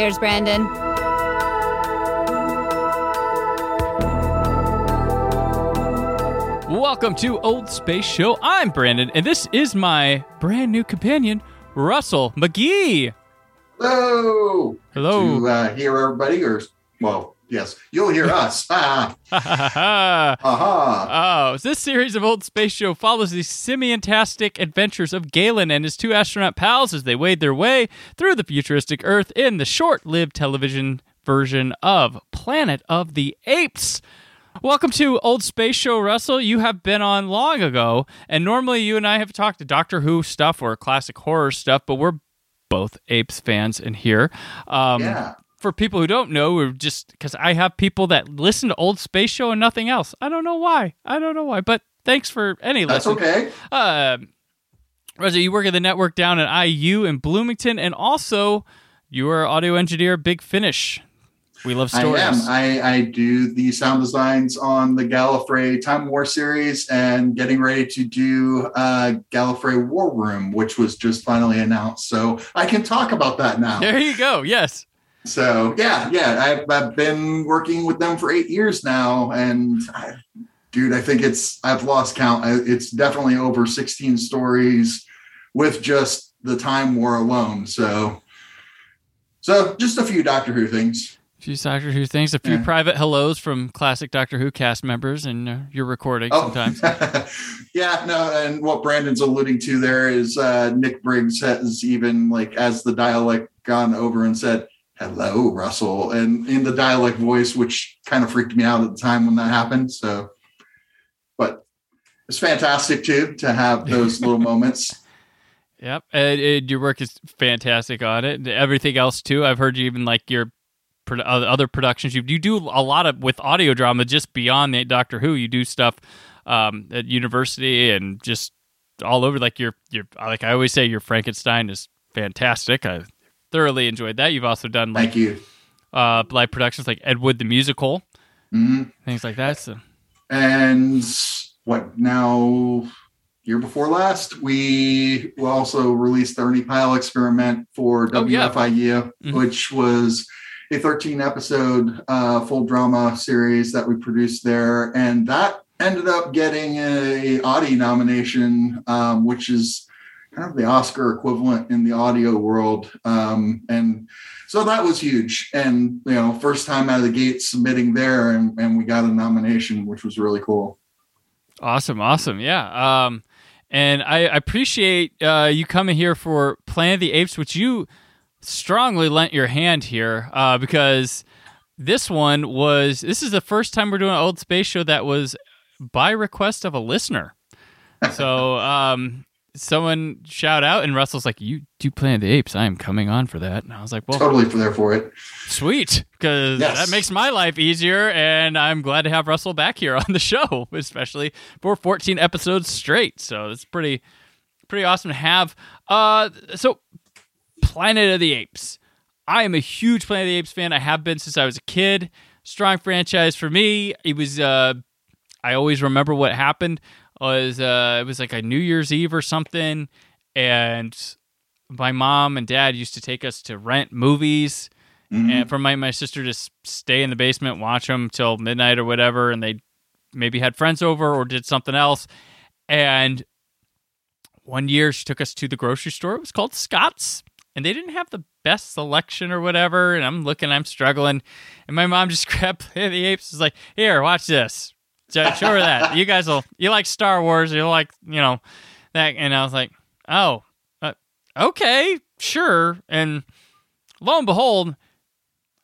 And here's Brandon. Welcome to Old Space Show. I'm Brandon, and this is my brand new companion, Russell McGee. Hello. Hello. To uh, hear everybody, or well, yes, you'll hear us. Ah, aha. oh, this series of Old Space Show follows the simiantastic adventures of Galen and his two astronaut pals as they wade their way through the futuristic Earth in the short-lived television version of Planet of the Apes. Welcome to Old Space Show, Russell. You have been on long ago, and normally you and I have talked to Doctor Who stuff or classic horror stuff, but we're both Apes fans in here. Um, Yeah. For people who don't know, we're just because I have people that listen to Old Space Show and nothing else. I don't know why. I don't know why, but thanks for any That's listen. okay. Uh, Rosa, you work at the network down at IU in Bloomington, and also you are audio engineer, Big Finish. We love stories. I am. I, I do the sound designs on the Gallifrey Time War series and getting ready to do uh, Gallifrey War Room, which was just finally announced. So I can talk about that now. there you go. Yes. So yeah, yeah, I've, I've been working with them for eight years now, and I, dude, I think it's I've lost count. I- It's definitely over sixteen stories with just the Time War alone. So, so just a few Doctor Who things. A few Doctor Who things, a few Yeah. private hellos from classic Doctor Who cast members, and uh, your recording sometimes. yeah, no, and what Brandon's alluding to there is uh, Nick Briggs has even like as the Dalek gone over and said, "Hello, Russell," and in the Dalek voice, which kind of freaked me out at the time when that happened. So, but it's fantastic too to have those little moments. Yep, and, and your work is fantastic on it. Everything else too. I've heard you even like your pro- other other productions. You you do a lot of with audio drama just beyond the Doctor Who. You do stuff um, at university and just all over. Like your your like I always say, your Frankenstein is fantastic. I thoroughly enjoyed that. You've also done like Thank you. uh, live productions like Ed Wood the musical, Mhm. things like that. So And what now? Year before last, we also released the Ernie Pyle experiment for Oh, yeah. WFIU, Mhm. which was a 13 episode uh, full drama series that we produced there, and that ended up getting a Audie nomination, um, which is kind of the Oscar equivalent in the audio world, um, and so that was huge. And you know, first time out of the gate submitting there, and, and we got a nomination, which was really cool. Awesome, awesome, yeah. Um, and I, appreciate uh, you coming here for Planet of the Apes, which you strongly lent your hand here uh, because this one was this is the first time we're doing an old space show that was by request of a listener. So um, someone shout out, and Russell's like, "You do Planet of the Apes? I am coming on for that." And I was like, "Well, Totally for there for it. Sweet, because Yes. that makes my life easier, and I'm glad to have Russell back here on the show, especially for 14 episodes straight. So it's pretty, pretty awesome to have. Uh, so Planet of the Apes. I am a huge Planet of the Apes fan. I have been since I was a kid. Strong franchise for me. It was. Uh, I always remember what happened. Was uh, it was like a New Year's Eve or something, and my mom and dad used to take us to rent movies Mhm. and for my, my sister to stay in the basement watch them till midnight or whatever and they maybe had friends over or did something else. And one year she took us to the grocery store. It was called scott's and they didn't have the best selection or whatever and i'm looking i'm struggling and my mom just grabbed the apes. Is like here watch this show her that you guys will you like star wars you like you know that and i was like oh uh, okay sure and lo and behold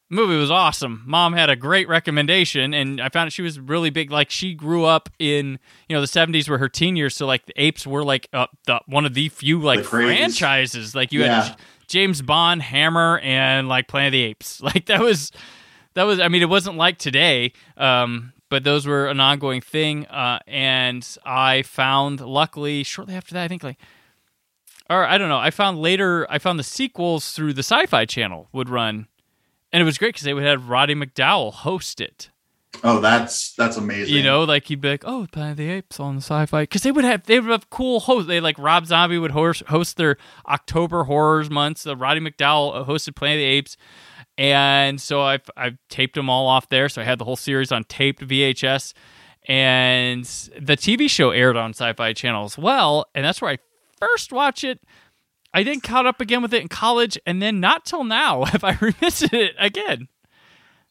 movie was awesome. Mom had a great recommendation, and I found she was really big. Like she grew up in you know the seventies were her teen years, so like the Apes were like uh, the one of the few like The franchises. Like you Yeah. had James Bond, Hammer, and like Planet of the Apes. Like that was that was. I mean, it wasn't like today. Um, but those were an ongoing thing, uh, and I found, luckily, shortly after that, I think like or I don't know. I found later, I found the sequels through the Sci-Fi Channel would run, and it was great because they would have Roddy McDowall host it. Oh, that's that's amazing. You know, like he'd be like, "Oh, Planet of the Apes on the Sci-Fi," because they would have they would have cool hosts. They like Rob Zombie would host, host their October horrors months. The Roddy McDowall hosted Planet of the Apes, and so I've, I've taped them all off there. So I had the whole series on taped VHS, and the TV show aired on Sci-Fi Channel as well, and that's where I first watched it. I then caught up again with it in college, and then not till now have I revisited it again.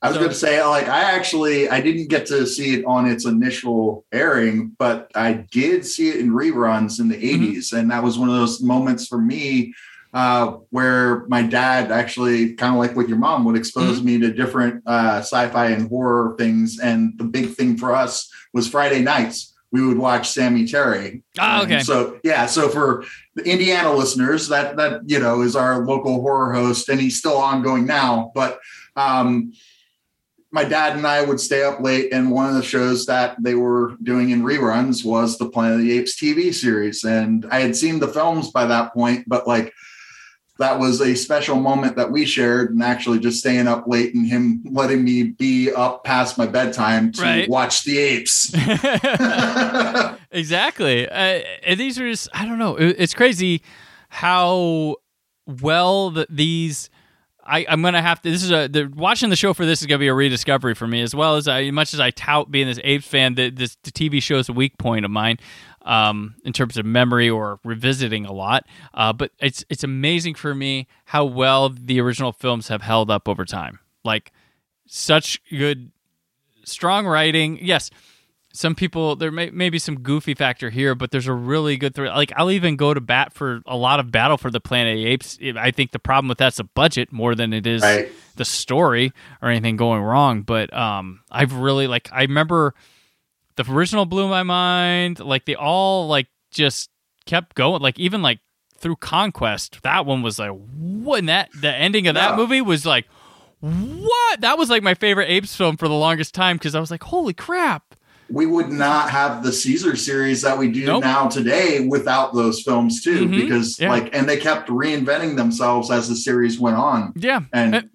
I was So- going to say, like, I actually I didn't get to see it on its initial airing, but I did see it in reruns in the Mm-hmm. 80s, and that was one of those moments for me uh, where my dad actually, kind of like with your mom, would expose Mm-hmm. me to different uh, sci-fi and horror things. And the big thing for us was Friday nights. We would watch Sammy Terry. And okay. So yeah, so for the Indiana listeners, that that you know is our local horror host, and he's still ongoing now. But um, my dad and I would stay up late, and one of the shows that they were doing in reruns was the Planet of the Apes TV series. And I had seen the films by that point, but like that was a special moment that we shared, and actually just staying up late and him letting me be up past my bedtime to Right. watch the apes. exactly. Uh, and these are just, I don't know it's crazy how well that these. I, I'm gonna have to. This is a the, watching the show for this is gonna be a rediscovery for me, as well as I, much as I tout being this Apes fan. The, this the TV show is a weak point of mine, um, in terms of memory or revisiting a lot. Uh, but it's it's amazing for me how well the original films have held up over time. Like such good, strong writing. Yes, some people there may, may be some goofy factor here, but there's a really good thrill. Like I'll even go to bat for a lot of Battle for the Planet of the Apes. I think the problem with that's the budget more than it is Right. the story or anything going wrong. But um, I've really like I remember the original blew my mind. Like they all like just kept going. Like even like through Conquest, that one was like what? And that the ending of that Yeah. movie was like what? That was like my favorite Apes film for the longest time because I was like, holy crap. we would not have the Caesar series that we do Nope. now today without those films too, Mhm. because Yeah. like, and they kept reinventing themselves as the series went on, Yeah. and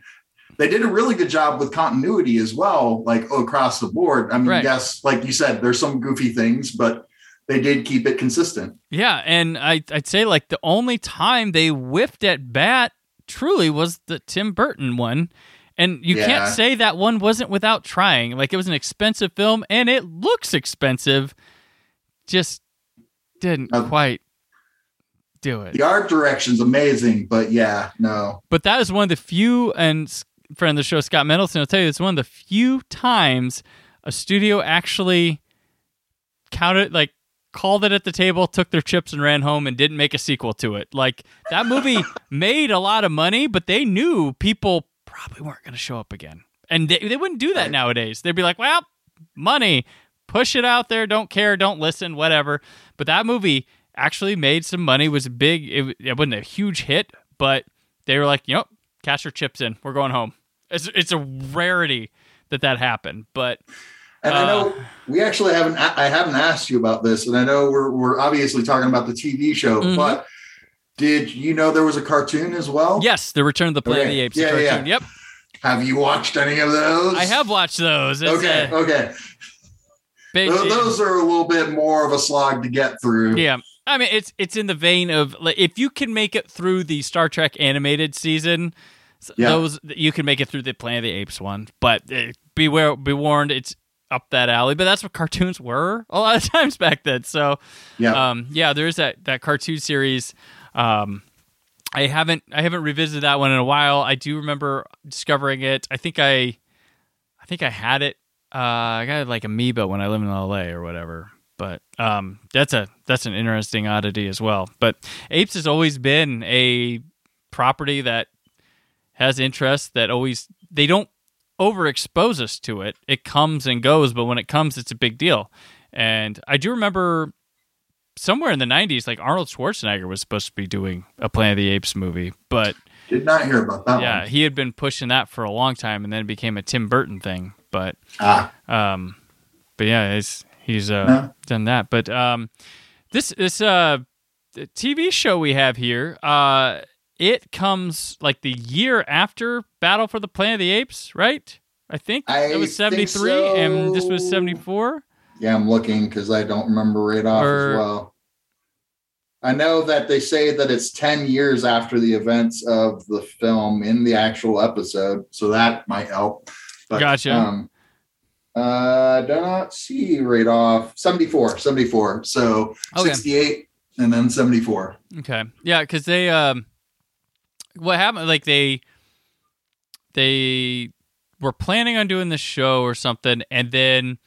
they did a really good job with continuity as well, like across the board. I mean, Right. yes, like you said, there's some goofy things, but they did keep it consistent. Yeah, and I, I'd say like the only time they whiffed at bat truly was the Tim Burton one. And you Yeah. can't say that one wasn't without trying. Like it was an expensive film and it looks expensive. Just didn't Uh, quite do it. The art direction's amazing, but yeah, no, But that is one of the few, and friend of the show, Scott Mendelson, will tell you, it's one of the few times a studio actually counted, like, called it at the table, took their chips and ran home and didn't make a sequel to it. Like, that movie made a lot of money, but they knew people probably weren't going to show up again. And they, they wouldn't do that Right. nowadays. They'd be like, well, money, push it out there, don't care, don't listen, whatever. But that movie actually made some money, was big. It, it wasn't a huge hit, but they were like, yep, cash your chips in, we're going home. It's, it's a rarity that that happened, but And I Uh, know we actually haven't. I haven't asked you about this, and I know we're we're obviously talking about the TV show, Mhm. but did you know there was a cartoon as well? yes, the Return of the Planet of the Apes Yeah, yeah. Yep, Have you watched any of those? I have watched those. It's Okay. a Okay. big- Those are a little bit more of a slog to get through. Yeah. I mean, it's it's in the vein of like, if you can make it through the Star Trek animated season, s- Yeah. those you can make it through the Planet of the Apes one. But uh, beware, be warned, it's up that alley. But that's what cartoons were a lot of times back then. So, Yeah. um, yeah, there's that that cartoon series. Um, I haven't I haven't revisited that one in a while. I do remember discovering it. I think I, I think I had it. Uh, I got it like Amoeba when I lived in L.A. or whatever. But um, that's a that's an interesting oddity as well. But Apes has always been a property that has interest that always they don't overexpose us to it. It comes and goes, but when it comes, it's a big deal. And I do remember somewhere in the 90s, like Arnold Schwarzenegger was supposed to be doing a Planet of the Apes movie, but Did not hear about that yeah, one. he had been pushing that for a long time, and then it became a Tim Burton thing. But Ah, um, but yeah, he's he's uh, done that. But um, this this uh TV show we have here, uh, it comes like the year after Battle for the Planet of the Apes, right? I think I it was think seventy three, and this was seventy four. yeah, I'm looking because I don't remember right off Or- as well. I know that they say that it's 10 years after the events of the film in the actual episode, so that might help. But, Gotcha. Um, uh, do not see right off 74, 74. So Okay. 68 and then 74. Okay. Yeah, because they um, what happened? Like they they were planning on doing this show or something, and then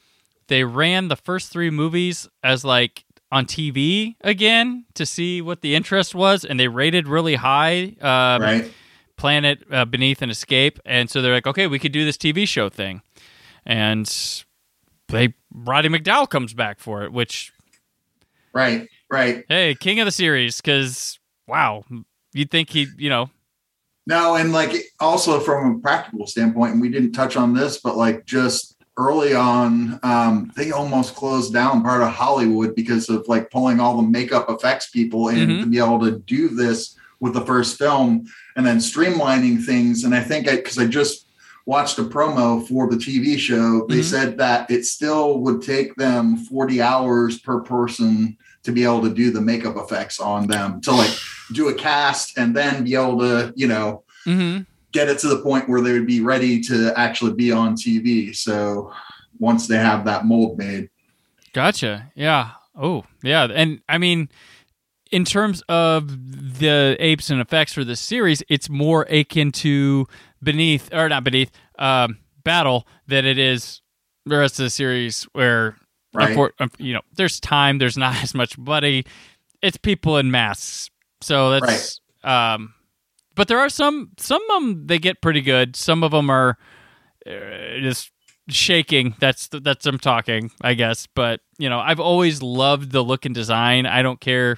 they ran the first three movies as like on TV again to see what the interest was, and they rated really high. Um, right. Planet uh, Beneath and Escape, and so they're like, okay, we could do this TV show thing, and they Roddy McDowall comes back for it, which Right. Right. hey, king of the series, because wow, you'd think he, you know, No, and like also from a practical standpoint, and we didn't touch on this, but like just early on, um, they almost closed down part of Hollywood because of like pulling all the makeup effects people in Mhm. to be able to do this with the first film and then streamlining things. And I think I because I just watched a promo for the TV show, they Mhm. said that it still would take them 40 hours per person to be able to do the makeup effects on them to like do a cast and then be able to, you know, mm-hmm. get it to the point where they would be ready to actually be on TV. So once they have that mold made, Gotcha. Yeah. Oh, yeah. And I mean, in terms of the apes and effects for this series, it's more akin to Beneath, or not Beneath, um, Battle than it is the rest of the series, where, Right. um, you know, there's time, there's not as much money. It's people in masks. So that's, um, but there are some, some of them, they get pretty good. Some of them are uh, just shaking that's that's i'm talking i guess but you know i've always loved the look and design i don't care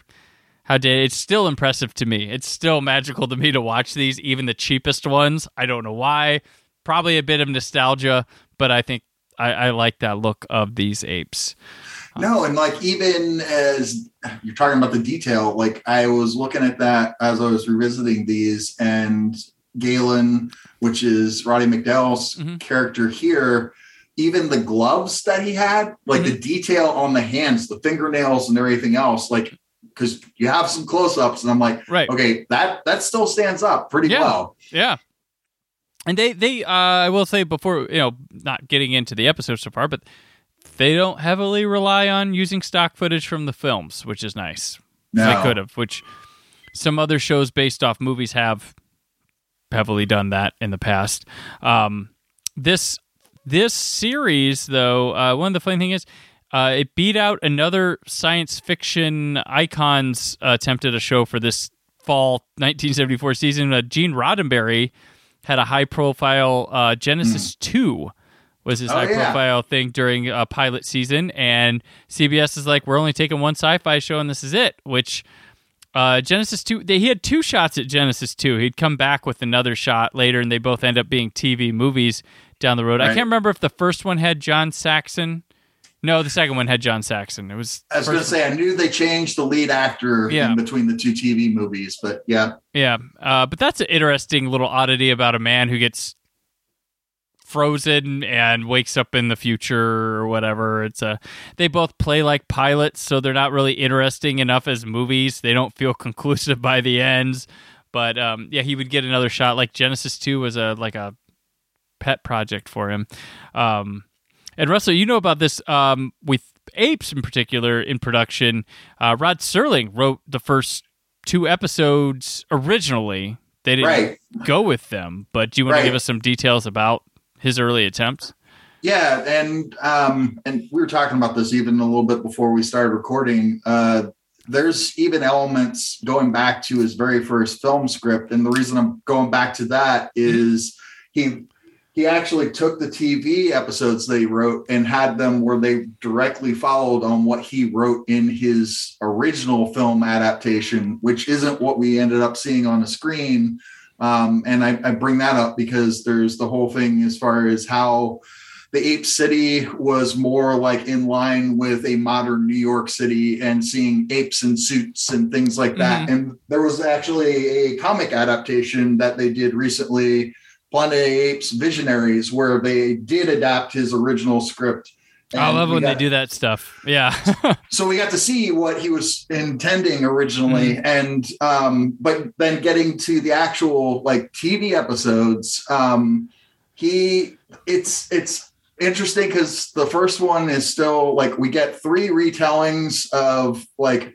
how dated it's still impressive to me it's still magical to me to watch these even the cheapest ones i don't know why probably a bit of nostalgia but i think i, I like that look of these apes no, and like even as you're talking about the detail, like I was looking at that as I was revisiting these, and Galen, which is Roddy McDowall's Mhm. character here, even the gloves that he had, like the detail on the hands, the fingernails, and everything else, like because you have some close-ups, and I'm like, right okay, that that still stands up pretty Yeah. well. Yeah. And they they uh I will say before, you know, not getting into the episode so far, but they don't heavily rely on using stock footage from the films, which is nice. No. They could have, which some other shows based off movies have heavily done that in the past. Um this this series though, uh one of the funny thing is uh, it beat out another science fiction icons uh, attempt at a show for this fall 1974 season. Uh, Gene Roddenberry had a high profile uh, Genesis 2 was his. Oh, high yeah. profile thing during a pilot season and CBS is like we're only taking one sci-fi show and this is it which uh, Genesis 2 they, he had two shots at Genesis 2 he'd come back with another shot later and they both end up being TV movies down the road I can't remember if the first one had John Saxon no the second one had John Saxon it was I was going to say, I knew they changed the lead actor Yeah. in between the two TV movies, but yeah, Yeah, uh, but that's an interesting little oddity about a man who gets frozen and wakes up in the future or whatever. It's a they both play like pilots, so they're not really interesting enough as movies. They don't feel conclusive by the ends. But um, yeah, he would get another shot. Like Genesis Two was a like a pet project for him. Um, and Russell, you know about this um, with apes in particular in production. Uh, Rod Serling wrote the first two episodes originally. They didn't right. go with them, but do you want to give us some details about his early attempts? Yeah, and um, and we were talking about this even a little bit before we started recording. Uh, there's even elements going back to his very first film script, and the reason I'm going back to that is he he actually took the TV episodes they wrote and had them where they directly followed on what he wrote in his original film adaptation, which isn't what we ended up seeing on the screen. Um, and I, I bring that up because there's the whole thing as far as how the ape city was more like in line with a modern new york city and seeing apes in suits and things like that Mhm. and there was actually a comic adaptation that they did recently planet of the apes visionaries where they did adapt his original script I love when they do that stuff. Yeah. so we got to see what he was intending originally and um but then getting to the actual like tv episodes um he it's it's interesting because the first one is still like we get three retellings of like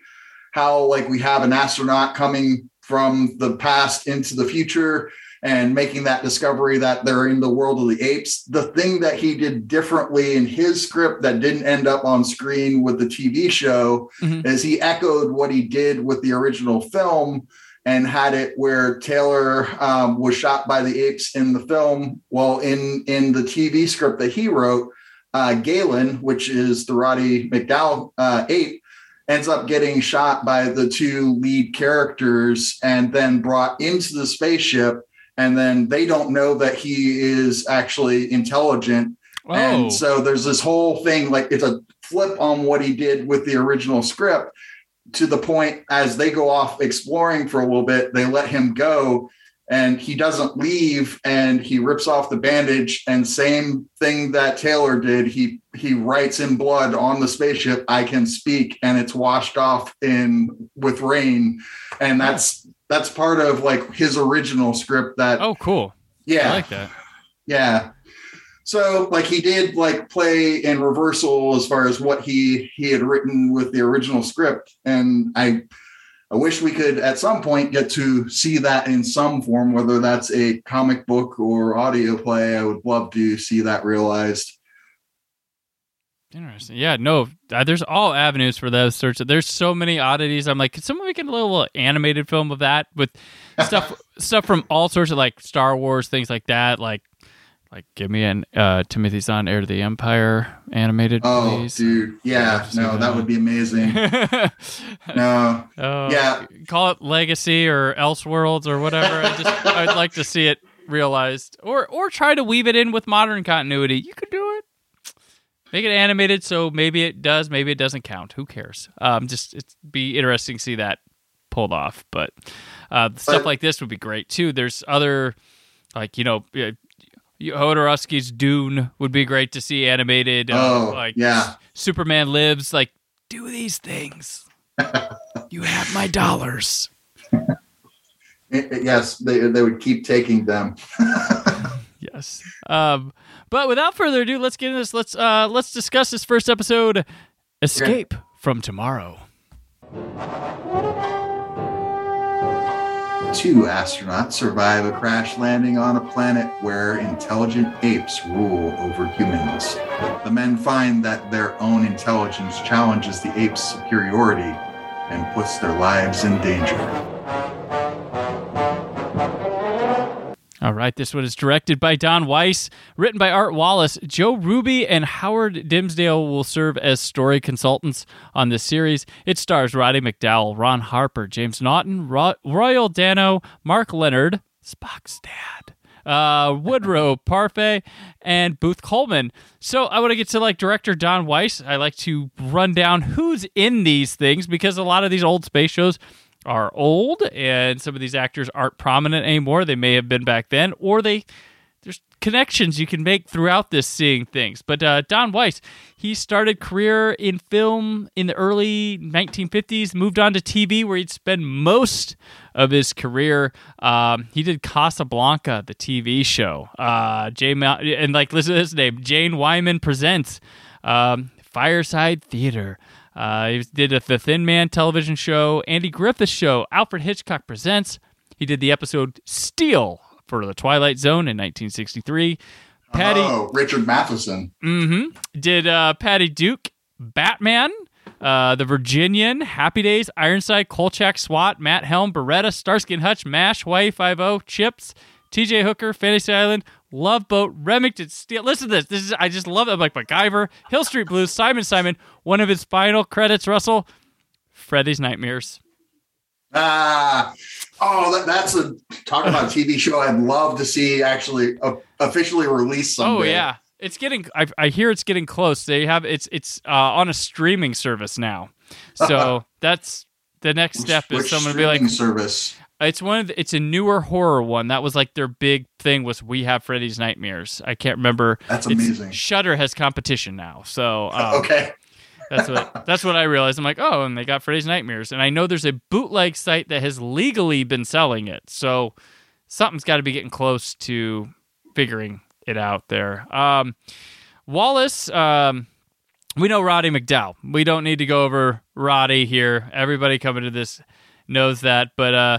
how like we have an astronaut coming from the past into the future and making that discovery that they're in the world of the apes. The thing that he did differently in his script that didn't end up on screen with the TV show Mhm. is he echoed what he did with the original film and had it where Taylor um, was shot by the apes in the film. Well, in in the TV script that he wrote, uh, Galen, which is the Roddy McDowall uh, ape, ends up getting shot by the two lead characters and then brought into the spaceship. And then they don't know that he is actually intelligent. Oh. And so there's this whole thing like it's a flip on what he did with the original script to the point as they go off exploring for a little bit, they let him go and he doesn't leave and he rips off the bandage and same thing that Taylor did he he writes in blood on the spaceship I can speak and it's washed off in with rain and that's that's part of like his original script that oh, cool. yeah I like that. yeah. So like he did like play in reversal as far as what he he had written with the original script. And I I wish we could at some point get to see that in some form, whether that's a comic book or audio play. I would love to see that realized. Interesting. Yeah, no, uh, there's all avenues for those sorts of. There's so many oddities. I'm like, could someone make a little animated film of that with stuff stuff from all sorts of like Star Wars things like that? Like, like give me an uh, Timothy Zahn Heir to the Empire animated, Oh, please. dude. Yeah, no, that that. would be amazing. No. Oh, Yeah. call it Legacy or Elseworlds or whatever. I just I'd like to see it realized, or or try to weave it in with modern continuity. You could do it. Make it animated, so maybe it does, maybe it doesn't count. Who cares? Um, just it'd be interesting to see that pulled off. But uh, stuff like this would be great too. There's other, like you know, uh, Jodorowsky's Dune would be great to see animated. Uh, Oh, like yeah. Superman Lives. Like do these things. you have my dollars. Yes, they they would keep taking them. Yes. Um, but without further ado, let's get into this. Let's uh, let's discuss this first episode, Escape from Tomorrow. Two astronauts survive a crash landing on a planet where intelligent apes rule over humans. The men find that their own intelligence challenges the apes' superiority and puts their lives in danger. All right, this one is directed by Don Weiss, written by Art Wallace. Joe Ruby and Howard Dimsdale will serve as story consultants on this series. It stars Roddy McDowall, Ron Harper, James Naughton, Ro- Royal Dano, Mark Lenard, Spock's dad, uh, Woodrow Parfrey, and Booth Coleman. So I want to get to like director Don Weiss. I like to run down who's in these things because a lot of these old space shows are old and some of these actors aren't prominent anymore. They may have been back then, or they there's connections you can make throughout this seeing things. But uh, Don Weiss, he started career in film in the early 1950s, moved on to TV where he'd spend most of his career. Um, he did Casablanca, the TV show. Uh, Jane, and like listen to this name, Jane Wyman presents um, Fireside Theater. Uh, he did a, the Thin Man television show, Andy Griffith show, Alfred Hitchcock presents. He did the episode Steel for the Twilight Zone in 1963. Patty Oh, Richard Matheson. hmm did uh, Patty Duke, Batman, uh, The Virginian, Happy Days, Ironside, Kolchak, SWAT, Matt Helm, Baretta, Starsky and Hutch, MASH, Hawaii Five O, Chips, T.J. Hooker, Fantasy Island, Love Boat, Remington Steele. Listen to this. This is I just love it. I'm like MacGyver, Hill Street Blues, Simon Simon. One of his final credits, Russell, Freddy's Nightmares. Ah, oh, that, that's a talk about a TV show. I'd love to see actually uh, officially released. Someday. Oh yeah, it's getting. I, I hear it's getting close. They have it's it's uh, on a streaming service now. So that's the next step Which is someone to be like, streaming service. It's one of the, it's a newer horror one. That was like their big thing was we have Freddy's Nightmares. I can't remember. That's It's- amazing. Shudder has competition now, so um, okay. that's what that's what I realized. I'm like, oh, and they got Freddy's Nightmares, and I know there's a bootleg site that has legally been selling it, so something's got to be getting close to figuring it out there. Um, Wallace, um, we know Roddy McDowall. We don't need to go over Roddy here. Everybody coming to this knows that, but uh,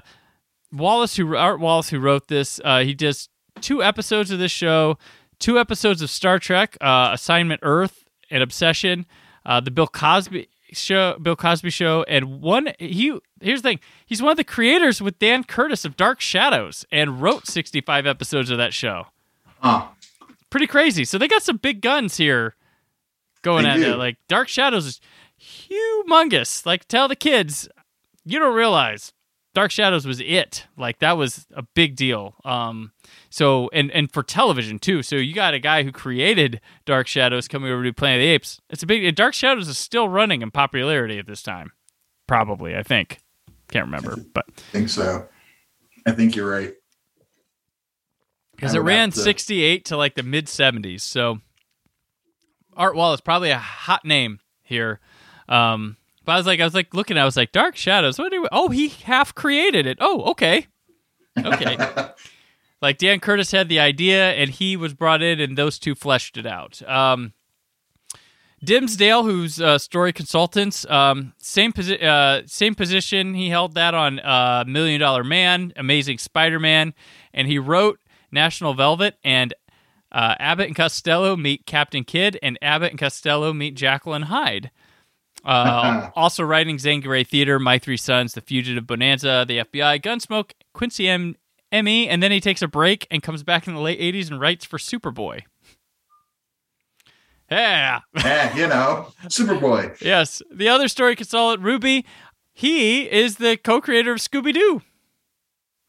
Wallace, who Art Wallace, who wrote this, uh, he does two episodes of this show, two episodes of Star Trek, uh, Assignment Earth and Obsession, uh, the Bill Cosby show, Bill Cosby show, and one. He here's the thing: he's one of the creators with Dan Curtis of Dark Shadows, and wrote 65 episodes of that show. Huh. Pretty crazy. So they got some big guns here going They at do. it. Like Dark Shadows is humongous. Like tell the kids, you don't realize Dark Shadows was it. Like that was a big deal. Um so and and for television too. So you got a guy who created Dark Shadows coming over to Planet of the Apes. It's a big Dark Shadows is still running in popularity at this time. Probably, I think. Can't remember, but I think so. I think you're right. because it ran to- 68 to like the mid 70s. So Art Wallace probably a hot name here. Um, but I was like, I was like looking, I was like, Dark Shadows. What do we, oh, he half created it. Oh, okay, okay. like Dan Curtis had the idea, and he was brought in, and those two fleshed it out. Um, Dimsdale, who's uh, story consultants, um, same posi- uh, same position. He held that on uh, Million Dollar Man, Amazing Spider-Man, and he wrote National Velvet and uh, Abbott and Costello meet Captain Kidd, and Abbott and Costello meet Jekyll and Hyde. Uh, also writing Zane Grey Theater, My Three Sons, The Fugitive Bonanza, The FBI, Gunsmoke, Quincy M. Emmy, and then he takes a break and comes back in the late 80s and writes for Superboy. Yeah. yeah, you know, Superboy. Yes. The other story consultant, Ruby, he is the co creator of Scooby Doo.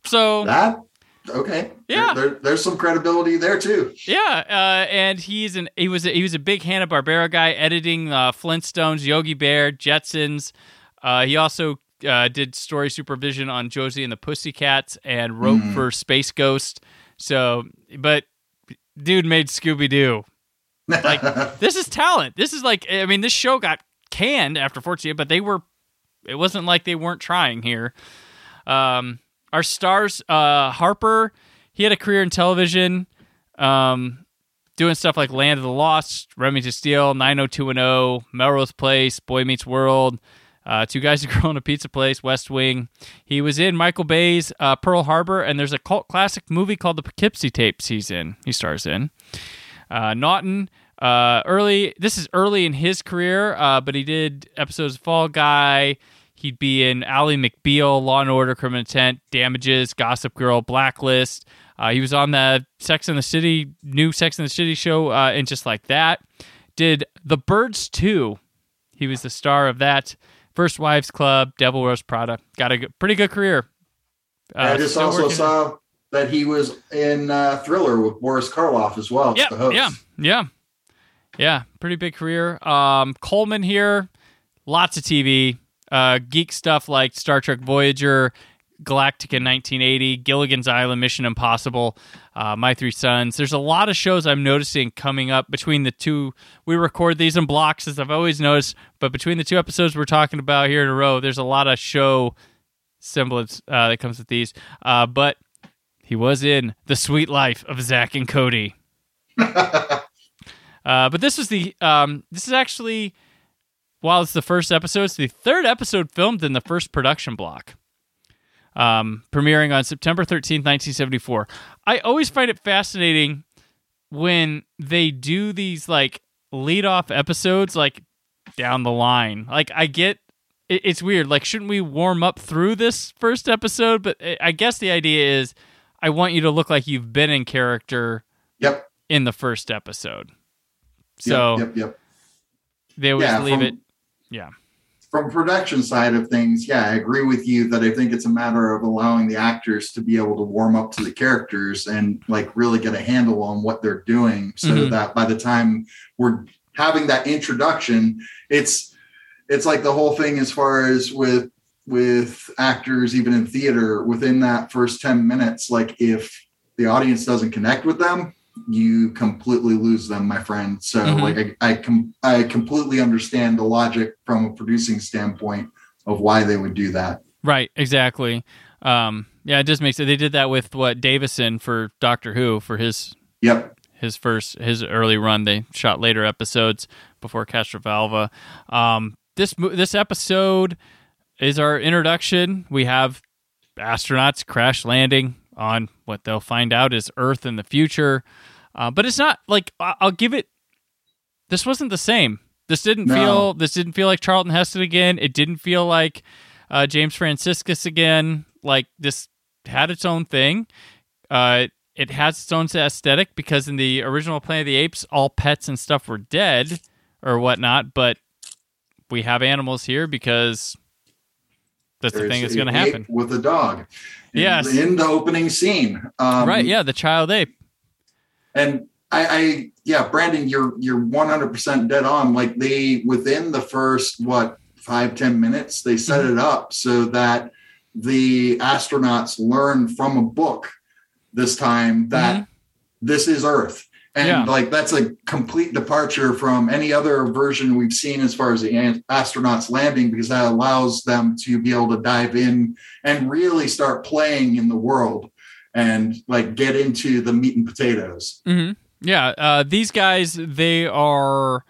So, That okay. Yeah. There, there- there's some credibility there too. yeah, uh, and he's an he was a, he was a big Hanna Barbera guy, editing uh, Flintstones, Yogi Bear, Jetsons. Uh, he also uh, did story supervision on Josie and the Pussycats, and wrote Mm. for Space Ghost. So, but dude made Scooby Doo. Like this is talent. This is like I mean, this show got canned after 14, but they were. It wasn't like they weren't trying here. Um, our stars, uh, Harper, he had a career in television, um, doing stuff like Land of the Lost, Remington Steele, 90210, Melrose Place, Boy Meets World, uh, Two Guys, a Girl in a Pizza Place, West Wing. He was in Michael Bay's uh, Pearl Harbor, and there's a cult classic movie called The Poughkeepsie Tapes. He's in. He stars in. Uh, Naughton, uh, early. This is early in his career, uh, but he did episodes of Fall Guy. He'd be in Ally McBeal, Law and Order, Criminal Intent, Damages, Gossip Girl, Blacklist. Uh, he was on the Sex and the City, new Sex and the City show, uh, and just like that. Did The Birds 2. He was the star of that. First Wives Club, Devil Wears Prada. Got a good, pretty good career. Uh, I just also saw that he was in uh, Thriller with Boris Karloff as well. Host. yeah, yeah, yeah. Pretty big career. Um, Coleman here, lots of TV, uh, geek stuff like Star Trek Voyager, Galactica 1980, Gilligan's Island, Mission Impossible, uh, My Three Sons. There's a lot of shows I'm noticing coming up between the two. We record these in blocks, as I've always noticed, but between the two episodes we're talking about here in a row, there's a lot of show semblance uh, that comes with these. Uh, but he was in The Suite Life of Zack and Cody. Uh, but this was the um, this is actually while it's the first episode, it's the third episode filmed in the first production block. Um, premiering on September 13th, 1974. I always find it fascinating when they do these like lead off episodes like down the line. Like I get it, it's weird. Like shouldn't we warm up through this first episode? But I- I guess the idea is I want you to look like you've been in character Yep. in the first episode. So yep, yep, yep. they always Yeah, leave from- it. Yeah. From production side of things, yeah, I agree with you that I think it's a matter of allowing the actors to be able to warm up to the characters and like really get a handle on what they're doing, so Mhm. that by the time we're having that introduction, it's it's like the whole thing as far as with with actors even in theater within that first 10 minutes like if the audience doesn't connect with them you completely lose them my friend so Mhm. like I, I com- i completely understand the logic from a producing standpoint of why they would do that Right, exactly. Um, yeah, it just makes it. They did that with what Davison for Doctor Who for his yep his first his early run. They shot later episodes before Castrovalva. Um, this this episode is our introduction. We have astronauts crash landing on what they'll find out is Earth in the future, uh, but it's not like I'll give it. This wasn't the same. This didn't No. feel. This didn't feel like Charlton Heston again. It didn't feel like uh, James Franciscus again. Like this had its own thing. Uh, it has its own aesthetic because in the original Planet of the Apes, all pets and stuff were dead or whatnot, but we have animals here because that's the thing that's going to happen. with a dog in- Yes. in the opening scene um, right? Yeah, the child ape. and I, I yeah brandon you're you're 100% dead on like they within the first what five ten minutes they set Mm-hmm. it up so that the astronauts learn from a book this time that this is earth and. Yeah. like that's a complete departure from any other version we've seen as far as the astronauts landing because that allows them to be able to dive in and really start playing in the world and like get into the meat and potatoes Mm-hmm. Yeah, uh, these guys they are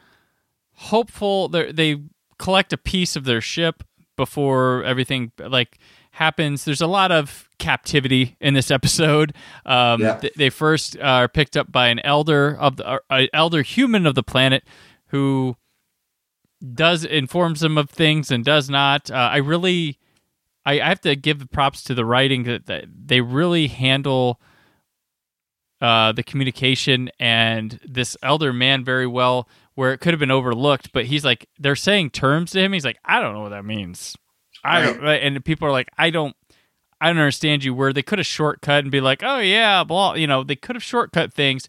hopeful. They're, they collect a piece of their ship before everything like happens. There's a lot of captivity in this episode. Um, Yeah. th- they first are picked up by an elder of the uh, an elder human of the planet who does informs them of things and does not. Uh, I really. I, I have to give the props to the writing that, that they really handle uh, the communication and this elder man very well, where it could have been overlooked. But he's like, they're saying terms to him. He's like, I don't know what that means. I don't, and people are like, I don't, I don't understand you. Where they could have shortcut and be like, oh yeah, blah, you know, they could have shortcut things,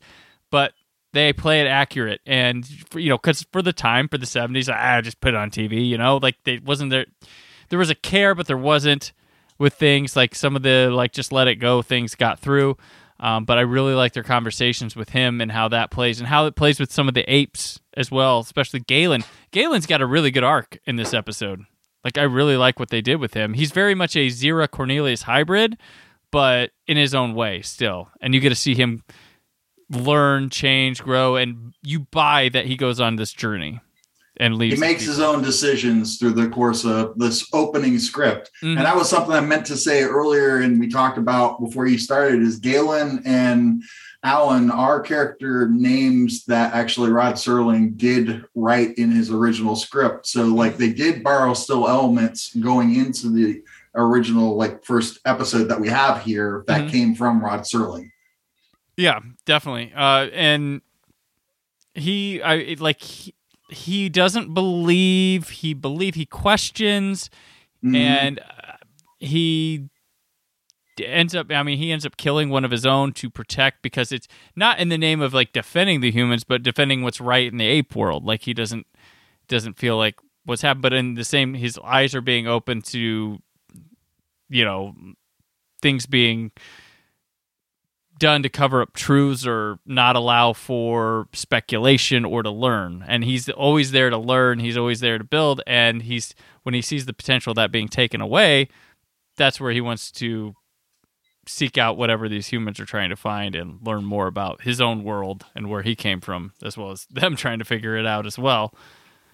but they play it accurate and for, you know, because for the time for the seventies, I just put it on TV. You know, like they wasn't there. There was a care, but there wasn't with things like some of the like just let it go things got through. Um, but I really like their conversations with him and how that plays and how it plays with some of the apes as well, especially Galen. Galen's got a really good arc in this episode. Like I really like what they did with him. He's very much a Zira Cornelius hybrid, but in his own way still. And you get to see him learn, change, grow, and you buy that he goes on this journey and leaves. he makes his own decisions through the course of this opening script Mhm. and that was something i meant to say earlier and we talked about before you started is galen and alan our character names that actually rod serling did write in his original script so like they did borrow still elements going into the original like first episode that we have here that Mhm. came from rod serling Yeah, definitely. Uh, and he, I like he, he doesn't believe. He believe he questions, Mhm. and uh, he ends up. I mean, he ends up killing one of his own to protect because it's not in the name of like defending the humans, but defending what's right in the ape world. Like he doesn't doesn't feel like what's happened, but in the same, his eyes are being open to, you know, things being done to cover up truths or not allow for speculation or to learn. And he's always there to learn. He's always there to build. And he's when he sees the potential of that being taken away, that's where he wants to seek out whatever these humans are trying to find and learn more about his own world and where he came from, as well as them trying to figure it out as well.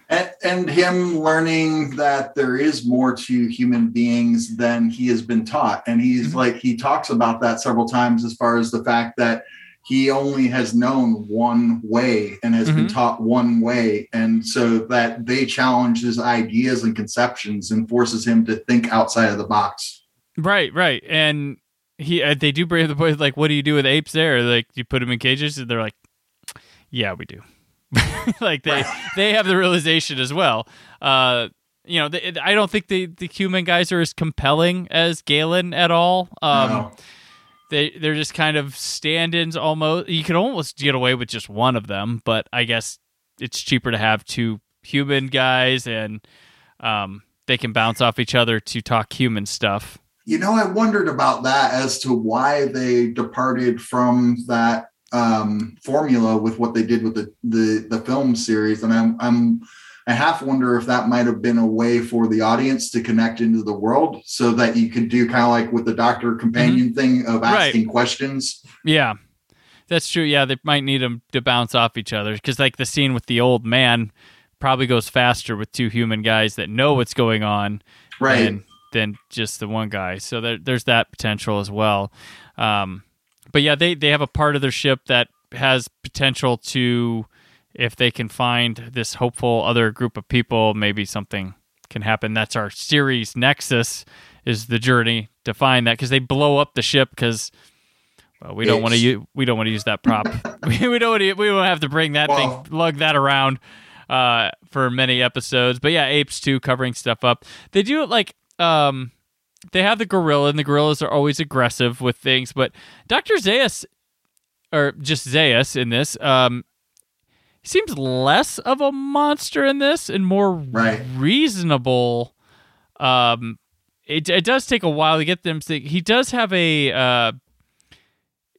and, and him learning that there is more to human beings than he has been taught and he's Mhm. like he talks about that several times as far as the fact that he only has known one way and has been Mhm. taught one way and so that they challenge his ideas and conceptions and forces him to think outside of the box Right, right. And he uh, they do bring up the point like, what do you do with apes there? Like, you put them in cages? And they're like, yeah, we do. like they they have the realization as well. Uh, you know, they, I don't think the the human guys are as compelling as Galen at all. Um, No. they they're just kind of stand-ins almost. You could almost get away with just one of them, but I guess it's cheaper to have two human guys and um, they can bounce off each other to talk human stuff. You know, I wondered about that as to why they departed from that um, formula with what they did with the, the the film series, and I'm I'm I half wonder if that might have been a way for the audience to connect into the world, so that you could do kind of like with the doctor companion thing of Right. asking questions. Yeah, that's true. Yeah, they might need them to bounce off each other because, like, the scene with the old man probably goes faster with two human guys that know what's going on Right. Than just the one guy. So there, there's that potential as well. Um, but yeah, they they have a part of their ship that has potential to, if they can find this hopeful other group of people, maybe something can happen. That's our series nexus is the journey to find that because they blow up the ship because. Well, we don't want to use we don't want to use that prop. we, we don't want to, we don't have to bring that Well- thing lug that around uh, for many episodes. But yeah, apes too covering stuff up. They do it like um, they have the gorilla, and the gorillas are always aggressive with things. But Doctor Zaius, or just Zaius in this, um, seems less of a monster in this and more Right. reasonable. Um, it it does take a while to get them. To, he does have a uh,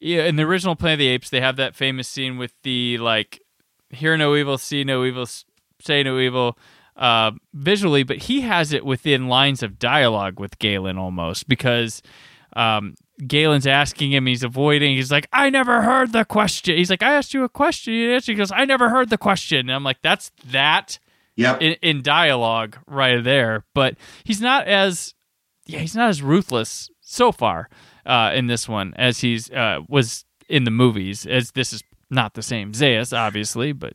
yeah. In the original Planet of the Apes, they have that famous scene with the like, hear no evil, see no evil, say no evil. Uh, visually, but he has it within lines of dialogue with Galen almost because um, Galen's asking him, he's avoiding. He's like, "I never heard the question." He's like, "I asked you a question." You answered. He goes, "I never heard the question." And I'm like, "That's that." Yep. in, in dialogue right there. But he's not as yeah, he's not as ruthless so far uh, in this one as he's uh, was in the movies. As this is not the same Zaius, obviously, but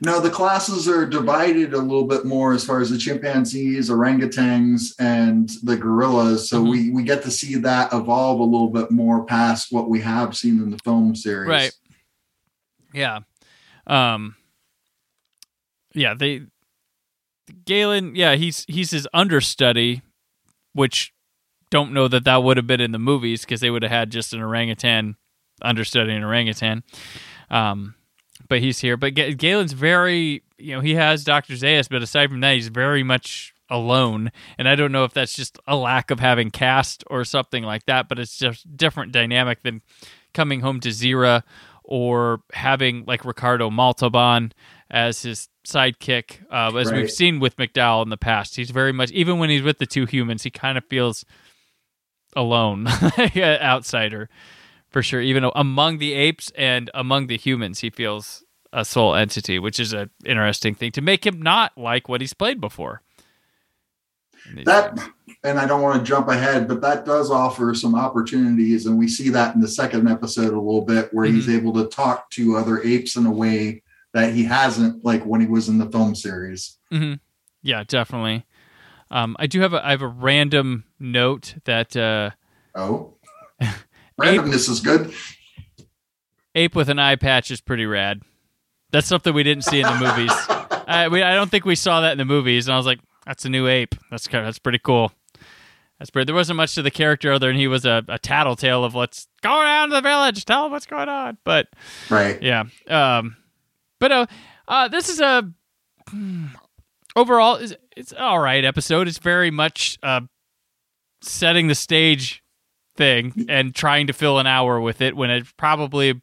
No, the classes are divided a little bit more as far as the chimpanzees, orangutans, and the gorillas. So Mhm. we we get to see that evolve a little bit more past what we have seen in the film series. Right. yeah, um, yeah, they Galen, yeah, he's he's his understudy, which don't know that that would have been in the movies because they would have had just an orangutan understudy an orangutan. Um, but he's here. But Ga- Galen's very, you know, he has Dr. Zaius, but aside from that, he's very much alone. And I don't know if that's just a lack of having cast or something like that, but it's just different dynamic than coming home to Zira or having like Ricardo Montalban as his sidekick. Uh, as we've seen with McDowall in the past, he's very much, even when he's with the two humans, he kind of feels alone, outsider for sure. Even among the apes and among the humans, he feels a sole entity, which is an interesting thing to make him not like what he's played before. That and I don't want to jump ahead, but that does offer some opportunities, and we see that in the second episode a little bit, where he's able to talk to other apes in a way that he hasn't, like when he was in the film series. Mhm. Yeah, definitely. Um, I do have a I have a random note that uh, Oh, randomness is good. ape with an eye patch is pretty rad. That's something we didn't see in the movies. I, we, I don't think we saw that in the movies, and I was like, "That's a new ape. That's kind of, that's pretty cool." That's pretty. There wasn't much to the character other than he was a, a tattletale of "Let's go to the village, tell them what's going on." But Right. yeah, um, but uh, uh, this is a overall it's, it's all right episode. It's very much uh, setting the stage thing and trying to fill an hour with it when it's probably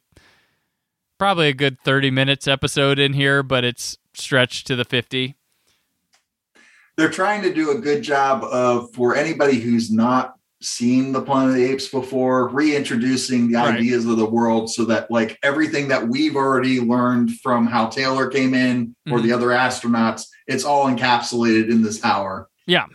probably a good 30 minutes episode in here but it's stretched to the 50 they're trying to do a good job of for anybody who's not seen the planet of the apes before reintroducing the Right. ideas of the world so that like everything that we've already learned from how taylor came in or Mhm. the other astronauts it's all encapsulated in this hour yeah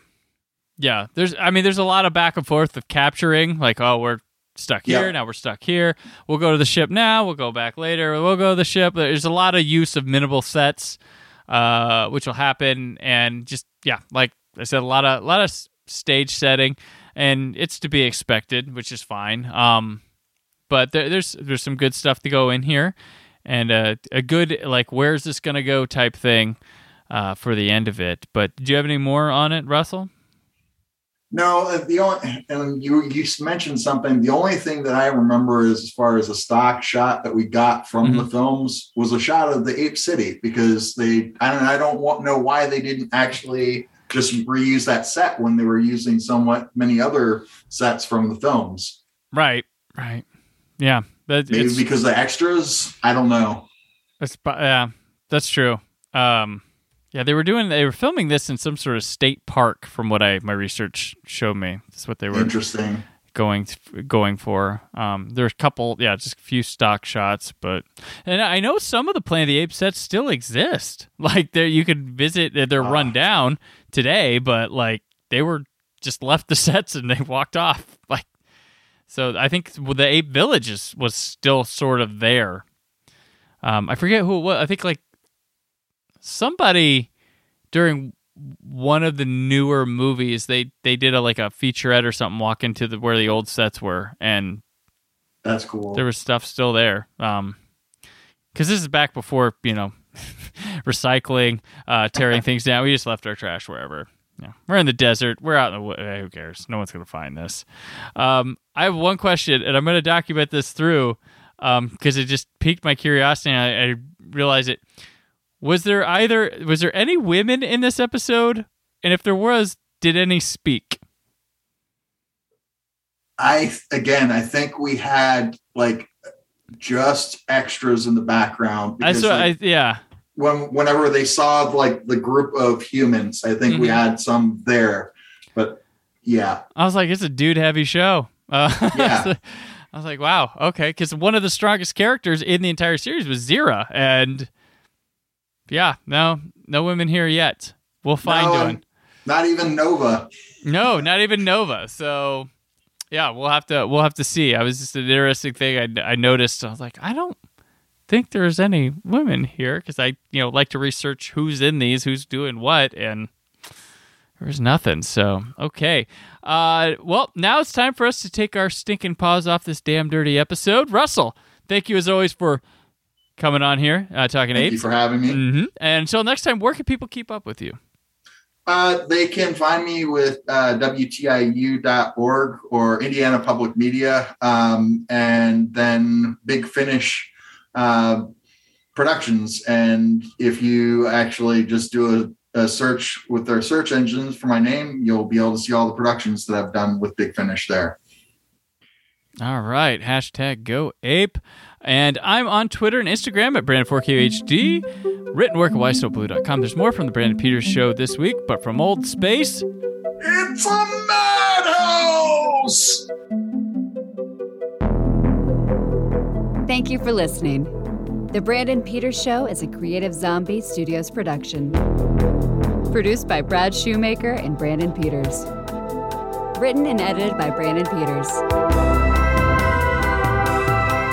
there's i mean there's a lot of back and forth of capturing like oh we're stuck here Yeah. now we're stuck here we'll go to the ship now we'll go back later we'll go to the ship there's a lot of use of minimal sets uh which will happen and just yeah like i said a lot of a lot of stage setting and it's to be expected, which is fine. Um, but there, there's there's some good stuff to go in here, and a a good like where's this gonna go type thing uh, for the end of it. But do you have any more on it, Russell? No, uh, the only and you you mentioned something. The only thing that I remember is as far as a stock shot that we got from mm-hmm. the films was a shot of the Ape City because they I don't I don't want, know why they didn't actually just reuse that set when they were using somewhat many other sets from the films. Right, right, yeah. That, Maybe because the extras. I don't know. That's yeah, that's true. Um, yeah, they were doing. They were filming this in some sort of state park, from what I my research showed me. That's what they were interesting going going for. Um, there's a couple, yeah, just a few stock shots, but and I know some of the Planet of the Apes sets still exist. Like there, you could visit. They're run ah. down today, but like they were just left the sets and they walked off. Like so, I think the Ape Village is, was still sort of there. Um, I forget who it was. I think like somebody during one of the newer movies they they did a like a featurette or something walk into the where the old sets were and that's cool. there was stuff still there um because this is back before you know recycling uh tearing things down. We just left our trash wherever. Yeah. We're in the desert. We're out in the hey, who cares? No one's gonna find this. Um i have one question and i'm gonna document this through um because it just piqued my curiosity and I, I realized it was there either was there any women in this episode? And if there was, did any speak? I again, I think we had like just extras in the background. Because, I saw, like, I, yeah. When whenever they saw like the group of humans, I think mm-hmm. we had some there. But yeah, I was like, it's a dude heavy show. Uh, yeah. I was like, wow, okay, because one of the strongest characters in the entire series was Zira, and yeah, no, no women here yet. We'll find no, one. Not even Nova. No, not even Nova. So, yeah, we'll have to we'll have to see. I was just an interesting thing I, I noticed. I was like, I don't think there's any women here because I you know like to research who's in these, who's doing what, and there's nothing. So okay, uh, well now it's time for us to take our stinking paws off this damn dirty episode. Russell, thank you as always for coming on here, uh, talking Thank apes. you for having me. Mm-hmm. And until next time, where can people keep up with you? Uh, they can find me with uh, WTIU.org or Indiana Public Media, um, and then Big Finish uh, Productions. And if you actually just do a, a, search with their search engines for my name, you'll be able to see all the productions that I've done with Big Finish there. All right. Hashtag go ape. And I'm on Twitter and Instagram at Brandon4KHD. Written work at WhySoBlue.com. There's more from the Brandon Peters Show this week, but from old space, it's a madhouse! Thank you for listening. The Brandon Peters Show is a Creative Zombie Studios production. Produced by Brad Shoemaker and Brandon Peters. Written and edited by Brandon Peters.